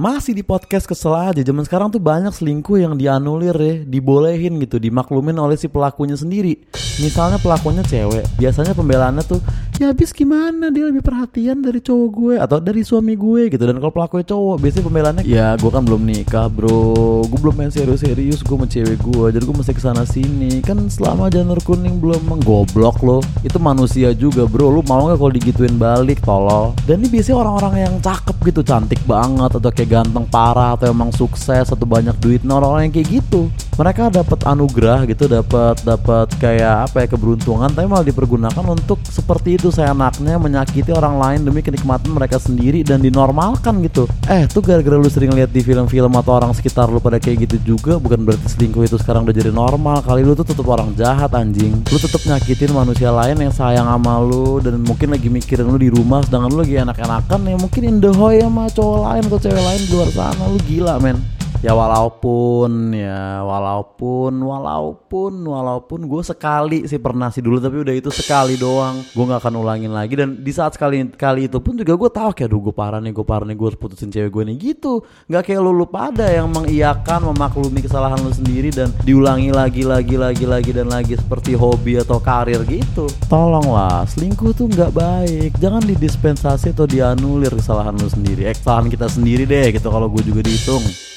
Masih di podcast kesel aja. Zaman sekarang tuh banyak selingkuh yang dianulir ya Dibolehin gitu Dimaklumin oleh si pelakunya sendiri. Misalnya pelakunya cewek. Biasanya pembelaannya tuh Ya habis gimana? Dia lebih perhatian dari cowok gue Atau dari suami gue gitu. Dan kalau pelakunya cowok Biasanya pembelaannya Ya gue kan belum nikah bro. Gue belum main serius-serius Gue sama cewek gue Jadi gue masih ke sana sini. Kan selama janur kuning belum menggoblok lo. Itu manusia juga bro. Lu mau gak kalau digituin balik tolol. Dan ini biasanya orang-orang yang cakep gitu Cantik banget Atau kayak ganteng parah atau emang sukses atau banyak duit nah orang-orang yang kayak gitu mereka dapat anugerah gitu dapat dapat kayak apa ya keberuntungan tapi malah dipergunakan untuk seperti itu saya anaknya menyakiti orang lain demi kenikmatan mereka sendiri dan dinormalkan gitu. Eh tuh gara-gara lu sering lihat di film-film atau orang sekitar lu pada kayak gitu juga bukan berarti selingkuh itu sekarang udah jadi normal. Kali lu tuh tetap orang jahat anjing. Lu tetap nyakitin manusia lain yang sayang sama lu dan mungkin lagi mikirin lu di rumah sedangkan lu lagi enak-enakan ya mungkin in the hoy sama cowok lain atau cewek lain di luar sana. Lu gila men ya walaupun ya walaupun walaupun walaupun gue sekali sih pernah sih dulu tapi udah itu sekali doang. Gue nggak akan ulangin lagi. Dan di saat sekali kali itu pun juga gue tahu kayak aduh gue parah nih gue parah nih gue putusin cewek gue nih gitu. Nggak kayak lu lu pada yang mengiyakan memaklumi kesalahan lu sendiri dan diulangi lagi lagi lagi lagi dan lagi seperti hobi atau karir gitu. Tolonglah selingkuh tuh nggak baik. Jangan didispensasi atau dianulir kesalahan lu sendiri. Eh, kesalahan kita sendiri deh gitu kalau gue juga dihitung